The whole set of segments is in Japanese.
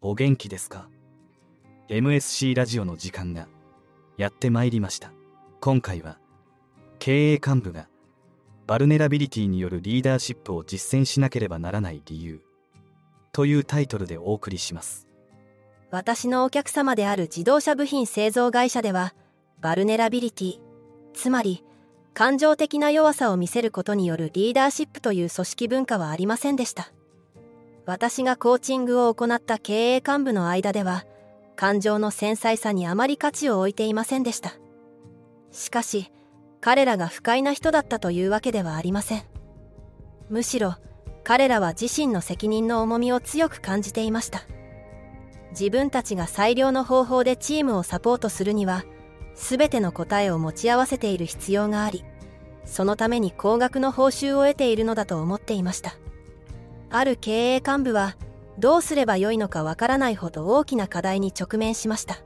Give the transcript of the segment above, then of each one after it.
お元気ですか？MSC ラジオの時間がやってまいりました。今回は経営幹部がバルネラビリティによるリーダーシップを実践しなければならない理由というタイトルでお送りします。私のお客様である自動車部品製造会社ではバルネラビリティつまり感情的な弱さを見せることによるリーダーシップという組織文化はありませんでした。私がコーチングを行った経営幹部の間では感情の繊細さにあまり価値を置いていませんでした。しかし彼らが不快な人だったというわけではありません。むしろ彼らは自身の責任の重みを強く感じていました。自分たちが最良の方法でチームをサポートするには全ての答えを持ち合わせている必要がありそのために高額の報酬を得ているのだと思っていました。ある経営幹部はどうすればよいのかわからないほど大きな課題に直面しました。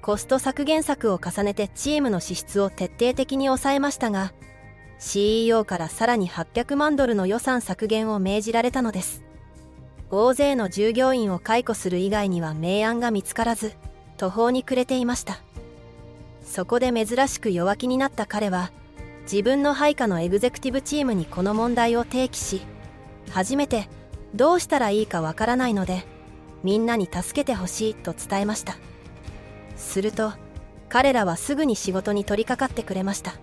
コスト削減策を重ねてチームの支出を徹底的に抑えましたが CEO からさらに800万ドルの予算削減を命じられたのです。大勢の従業員を解雇する以外には明暗が見つからず途方に暮れていました。そこで珍しく弱気になった彼は自分の配下のエグゼクティブチームにこの問題を提起し初めてどうしたらいいかわからないのでみんなに助けてほしいと伝えました。すると彼らはすぐに仕事に取り掛かってくれました。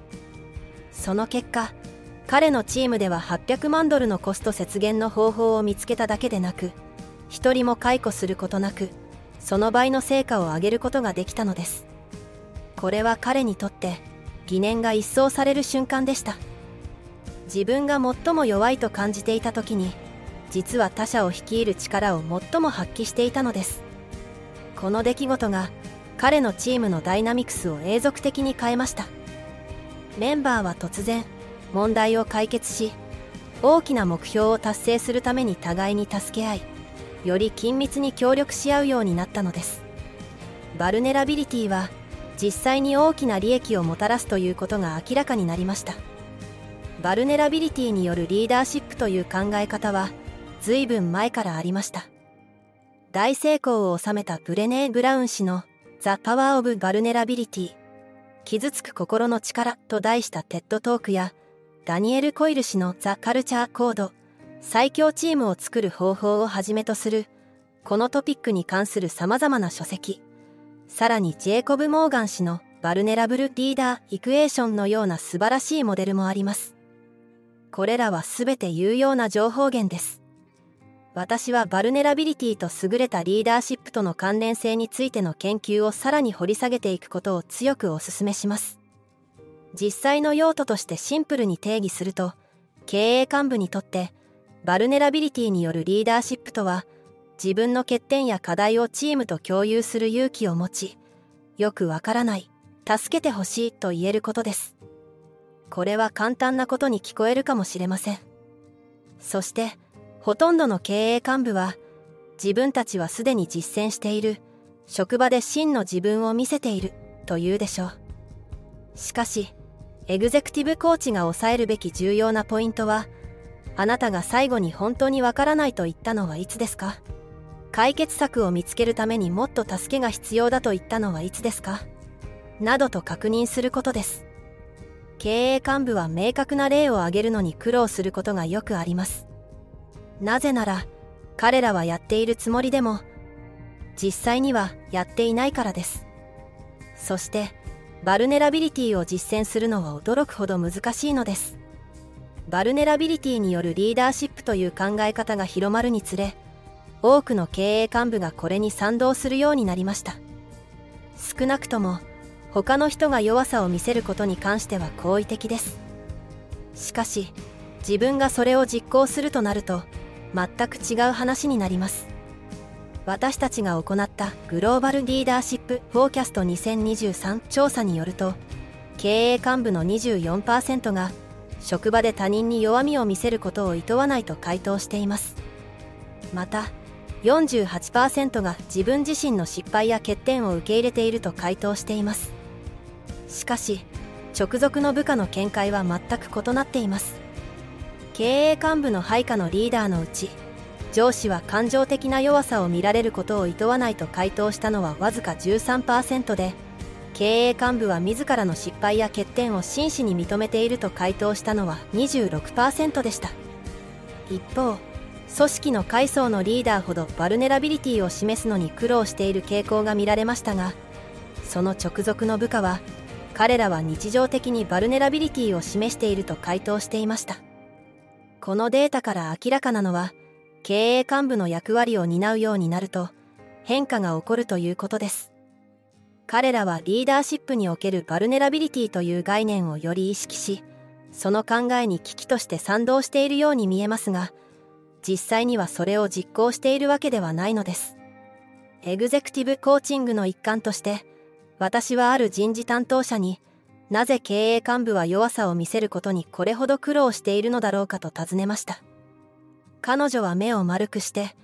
その結果彼のチームでは800万ドルのコスト節減の方法を見つけただけでなく一人も解雇することなくその倍の成果を上げることができたのです。これは彼にとって疑念が一掃される瞬間でした。自分が最も弱いと感じていた時に実は他者を率いる力を最も発揮していたのです。この出来事が彼のチームのダイナミクスを永続的に変えました。メンバーは突然問題を解決し大きな目標を達成するために互いに助け合いより緊密に協力し合うようになったのです。バルネラビリティは実際に大きな利益をもたらすということが明らかになりました。バルネラビリティによるリーダーシップという考え方は随分前からありました。大成功を収めたブレネー・ブラウン氏の「 The Power of Vulnerability。傷つく心の力」と題した TED Talk やダニエル・コイル氏の「 The Culture Code。最強チームを作る方法」をはじめとする。このトピックに関する様々な書籍。さらにジェイコブ・モーガン氏のバルネラブル・リーダー・イクエーションのような素晴らしいモデルもあります。これらは全て有用な情報源です。私はバルネラビリティと優れたリーダーシップとの関連性についての研究をさらに掘り下げていくことを強くお勧めします。実際の用途としてシンプルに定義すると経営幹部にとってバルネラビリティによるリーダーシップとは自分の欠点や課題をチームと共有する勇気を持ちよくわからない助けてほしいと言えることです。これは簡単なことに聞こえるかもしれません。そしてほとんどの経営幹部は自分たちはすでに実践している職場で真の自分を見せていると言うでしょう。しかしエグゼクティブコーチが抑えるべき重要なポイントはあなたが最後に本当にわからないと言ったのはいつですか？解決策を見つけるためにもっと助けが必要だと言ったのはいつですか？などと確認することです。経営幹部は明確な例を挙げるのに苦労することがよくあります。なぜなら彼らはやっているつもりでも実際にはやっていないからです。そしてバルネラビリティを実践するのは驚くほど難しいのです。バルネラビリティによるリーダーシップという考え方が広まるにつれ多くの経営幹部がこれに賛同するようになりました。少なくとも他の人が弱さを見せることに関しては好意的です。しかし自分がそれを実行するとなると全く違う話になります。私たちが行ったグローバルリーダーシップフォーキャスト2023調査によると経営幹部の24%が職場で他人に弱みを見せることを厭わないと回答しています。また48%が自分自身の失敗や欠点を受け入れていると回答しています。しかし直属の部下の見解は全く異なっています。経営幹部の配下のリーダーのうち上司は感情的な弱さを見られることを厭わないと回答したのはわずか13%で経営幹部は自らの失敗や欠点を真摯に認めていると回答したのは26%でした。一方組織の階層のリーダーほどバルネラビリティを示すのに苦労している傾向が見られましたがその直属の部下は彼らは日常的にバルネラビリティを示していると回答していました。このデータから明らかなのは経営幹部の役割を担うようになると変化が起こるということです。彼らはリーダーシップにおけるバルネラビリティという概念をより意識しその考えに嬉々として賛同しているように見えますが実際にはそれを実行しているわけではないのです。エグゼクティブコーチングの一環として私はある人事担当者になぜ経営幹部は弱さを見せることにこれほど苦労しているのだろうかと尋ねました。彼女は目を丸くして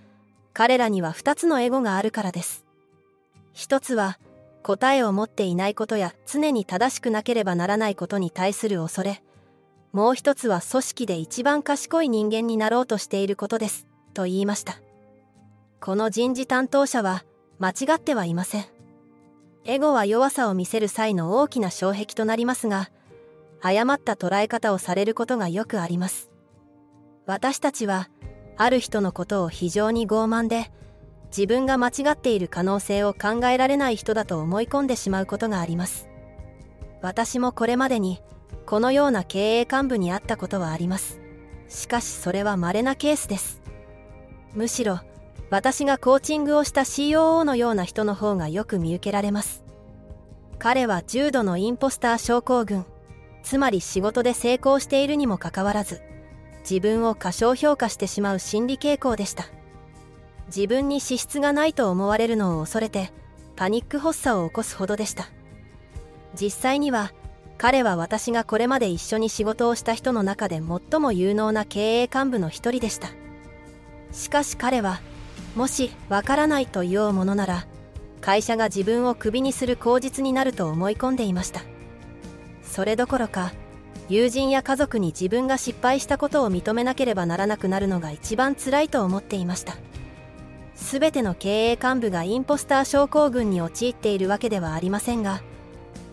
彼らには2つのエゴがあるからです。一つは答えを持っていないことや常に正しくなければならないことに対する恐れ。もう一つは組織で一番賢い人間になろうとしていることですと言いました。この人事担当者は間違ってはいません。エゴは弱さを見せる際の大きな障壁となりますが誤った捉え方をされることがよくあります。私たちはある人のことを非常に傲慢で自分が間違っている可能性を考えられない人だと思い込んでしまうことがあります。私もこれまでにこのような経営幹部に会ったことはあります。しかしそれは稀なケースです。むしろ私がコーチングをした COO のような人の方がよく見受けられます。彼は重度のインポスター症候群つまり仕事で成功しているにもかかわらず自分を過小評価してしまう心理傾向でした。自分に資質がないと思われるのを恐れてパニック発作を起こすほどでした。実際には彼は私がこれまで一緒に仕事をした人の中で最も有能な経営幹部の一人でした。しかし彼はもしわからないと言おうものなら会社が自分をクビにする口実になると思い込んでいました。それどころか友人や家族に自分が失敗したことを認めなければならなくなるのが一番辛いと思っていました。全ての経営幹部がインポスター症候群に陥っているわけではありませんが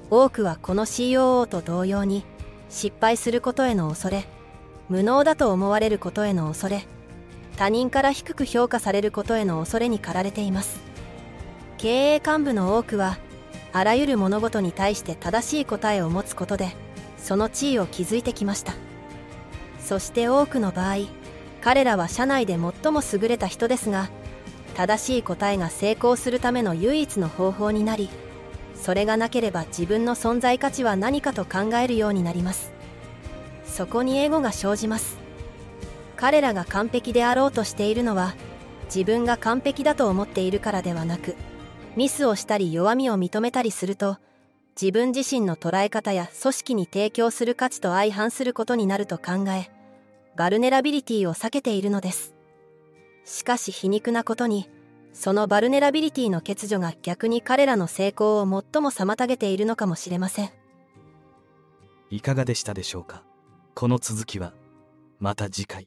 多くはこの COO と同様に失敗することへの恐れ無能だと思われることへの恐れ他人から低く評価されることへの恐れに駆られています。経営幹部の多くはあらゆる物事に対して正しい答えを持つことでその地位を築いてきました。そして多くの場合彼らは社内で最も優れた人ですが正しい答えが成功するための唯一の方法になりそれがなければ自分の存在価値は何かと考えるようになります。そこにエゴが生じます。彼らが完璧であろうとしているのは自分が完璧だと思っているからではなくミスをしたり弱みを認めたりすると自分自身の捉え方や組織に提供する価値と相反することになると考えバルネラビリティを避けているのです。しかし皮肉なことにそのバルネラビリティの欠如が逆に彼らの成功を最も妨げているのかもしれません。いかがでしたでしょうか？この続きはまた次回。